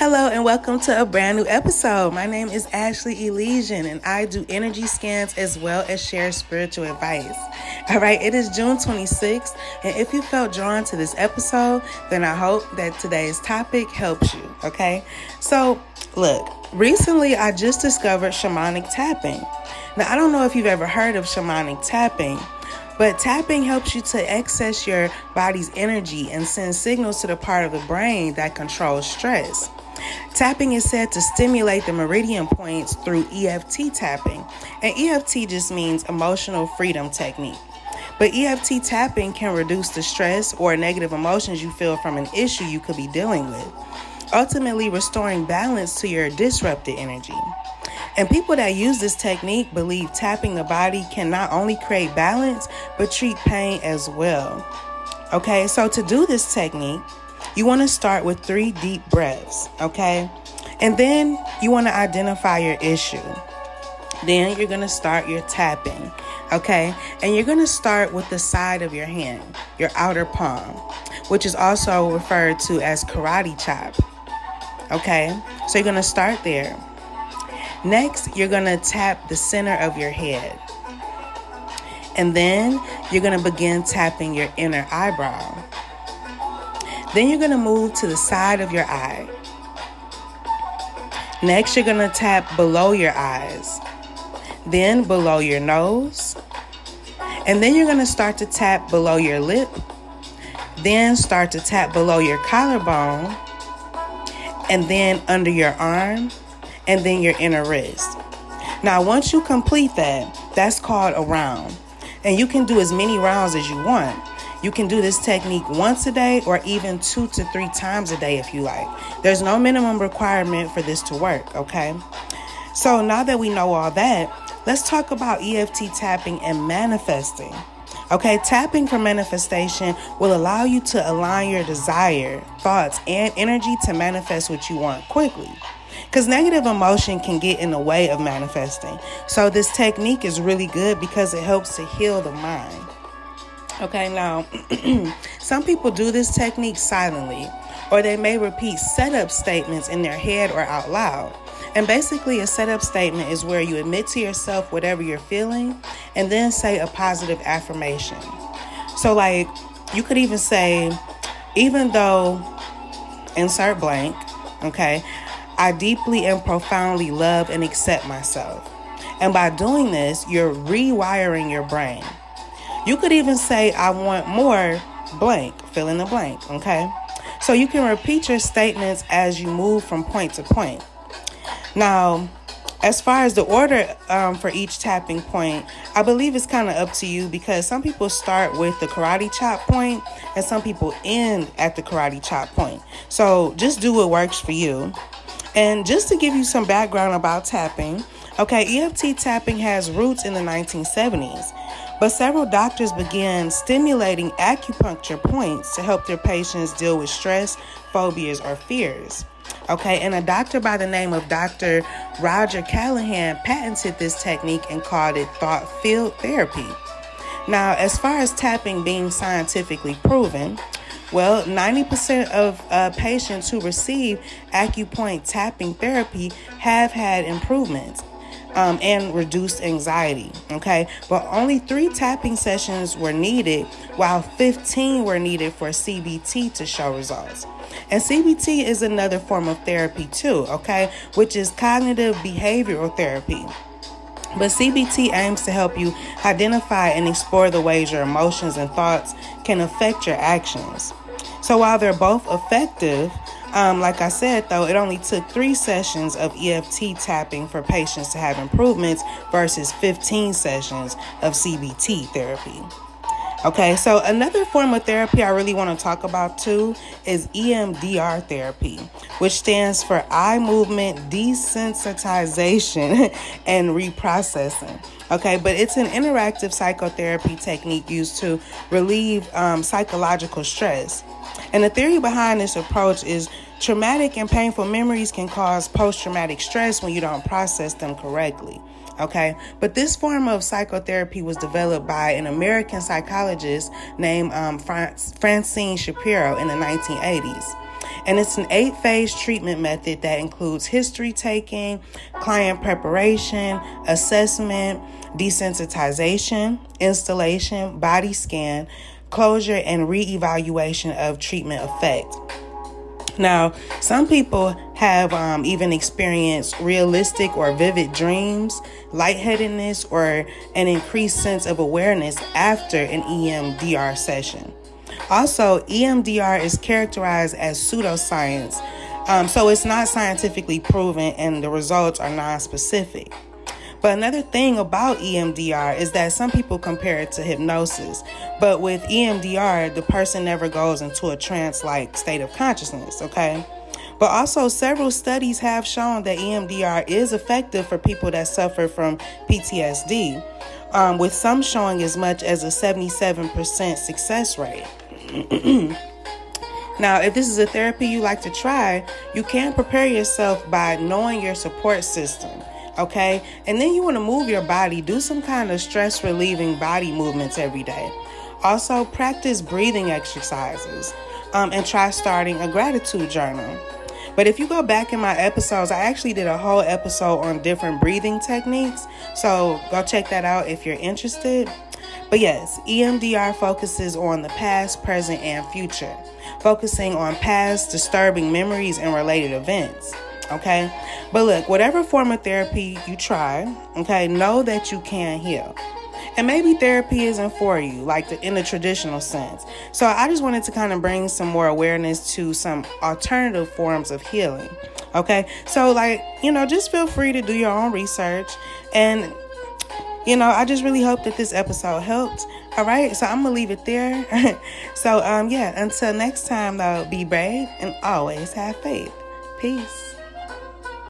Hello and welcome to a brand new episode. My name is Ashley Elysian and I do energy scans as well as share spiritual advice. All right, it is June 26th, and if you felt drawn to this episode, then I hope that today's topic helps you. Okay, so look, recently I just discovered shamanic tapping. Now, I don't know if you've ever heard of shamanic tapping. But tapping helps you to access your body's energy and send signals to the part of the brain that controls stress. Tapping is said to stimulate the meridian points through EFT tapping, and EFT just means emotional freedom technique. But EFT tapping can reduce the stress or negative emotions you feel from an issue you could be dealing with, ultimately restoring balance to your disrupted energy. And people that use this technique believe tapping the body can not only create balance, but treat pain as well. Okay, so to do this technique, you want to start with three deep breaths, okay? And then you want to identify your issue. Then you're going to start your tapping, okay? And you're going to start with the side of your hand, your outer palm, which is also referred to as karate chop, okay? So you're going to start there. Next, you're going to tap the center of your head. And then you're going to begin tapping your inner eyebrow. Then you're going to move to the side of your eye. Next, you're going to tap below your eyes, then below your nose, and then you're going to start to tap below your lip, then start to tap below your collarbone, and then under your arm, and then your inner wrist. Now, once you complete that, that's called a round. And you can do as many rounds as you want. You can do this technique once a day or even two to three times a day if you like. There's no minimum requirement for this to work, okay? So now that we know all that, let's talk about EFT tapping and manifesting. Okay, tapping for manifestation will allow you to align your desire, thoughts, and energy to manifest what you want quickly. Because negative emotion can get in the way of manifesting. So, this technique is really good because it helps to heal the mind. Okay, now some people do this technique silently, or they may repeat setup statements in their head or out loud. And basically, a setup statement is where you admit to yourself whatever you're feeling and then say a positive affirmation. So, like, you could even say, even though, insert blank, okay, I deeply and profoundly love and accept myself. And by doing this, you're rewiring your brain. You could even say, I want more blank, fill in the blank, okay? So you can repeat your statements as you move from point to point. Now, as far as the order um, for each tapping point, I believe it's kind of up to you because some people start with the karate chop point and some people end at the karate chop point. So just do what works for you. And just to give you some background about tapping, okay, EFT tapping has roots in the 1970s. But several doctors began stimulating acupuncture points to help their patients deal with stress, phobias, or fears. Okay, and a doctor by the name of Dr. Roger Callahan patented this technique and called it thought field therapy. Now, as far as tapping being scientifically proven, well, 90% of uh, patients who receive acupoint tapping therapy have had improvements um, and reduced anxiety. Okay, but only three tapping sessions were needed, while 15 were needed for CBT to show results. And CBT is another form of therapy, too, okay, which is cognitive behavioral therapy. But CBT aims to help you identify and explore the ways your emotions and thoughts can affect your actions. So while they're both effective, um, like I said, though, it only took three sessions of EFT tapping for patients to have improvements versus 15 sessions of CBT therapy. Okay, so another form of therapy I really want to talk about too is EMDR therapy, which stands for eye movement desensitization and reprocessing. Okay, but it's an interactive psychotherapy technique used to relieve um, psychological stress. And the theory behind this approach is traumatic and painful memories can cause post traumatic stress when you don't process them correctly. Okay, but this form of psychotherapy was developed by an American psychologist named um, Francine Shapiro in the 1980s. And it's an eight phase treatment method that includes history taking, client preparation, assessment, desensitization, installation, body scan, closure, and re-evaluation of treatment effect. Now, some people have um, even experienced realistic or vivid dreams, lightheadedness, or an increased sense of awareness after an EMDR session. Also, EMDR is characterized as pseudoscience, um, so it's not scientifically proven and the results are non specific. But another thing about EMDR is that some people compare it to hypnosis. But with EMDR, the person never goes into a trance like state of consciousness, okay? But also, several studies have shown that EMDR is effective for people that suffer from PTSD, um, with some showing as much as a 77% success rate. now, if this is a therapy you like to try, you can prepare yourself by knowing your support system okay? And then you want to move your body, do some kind of stress relieving body movements every day. Also, practice breathing exercises um, and try starting a gratitude journal. But if you go back in my episodes, I actually did a whole episode on different breathing techniques. So go check that out if you're interested. But yes, EMDR focuses on the past, present, and future, focusing on past disturbing memories and related events okay? But look, whatever form of therapy you try, okay, know that you can heal. And maybe therapy isn't for you, like the, in the traditional sense. So I just wanted to kind of bring some more awareness to some alternative forms of healing. Okay, so like, you know, just feel free to do your own research. And, you know, I just really hope that this episode helped. All right, so I'm gonna leave it there. so, um, yeah, until next time, though, be brave and always have faith. Peace.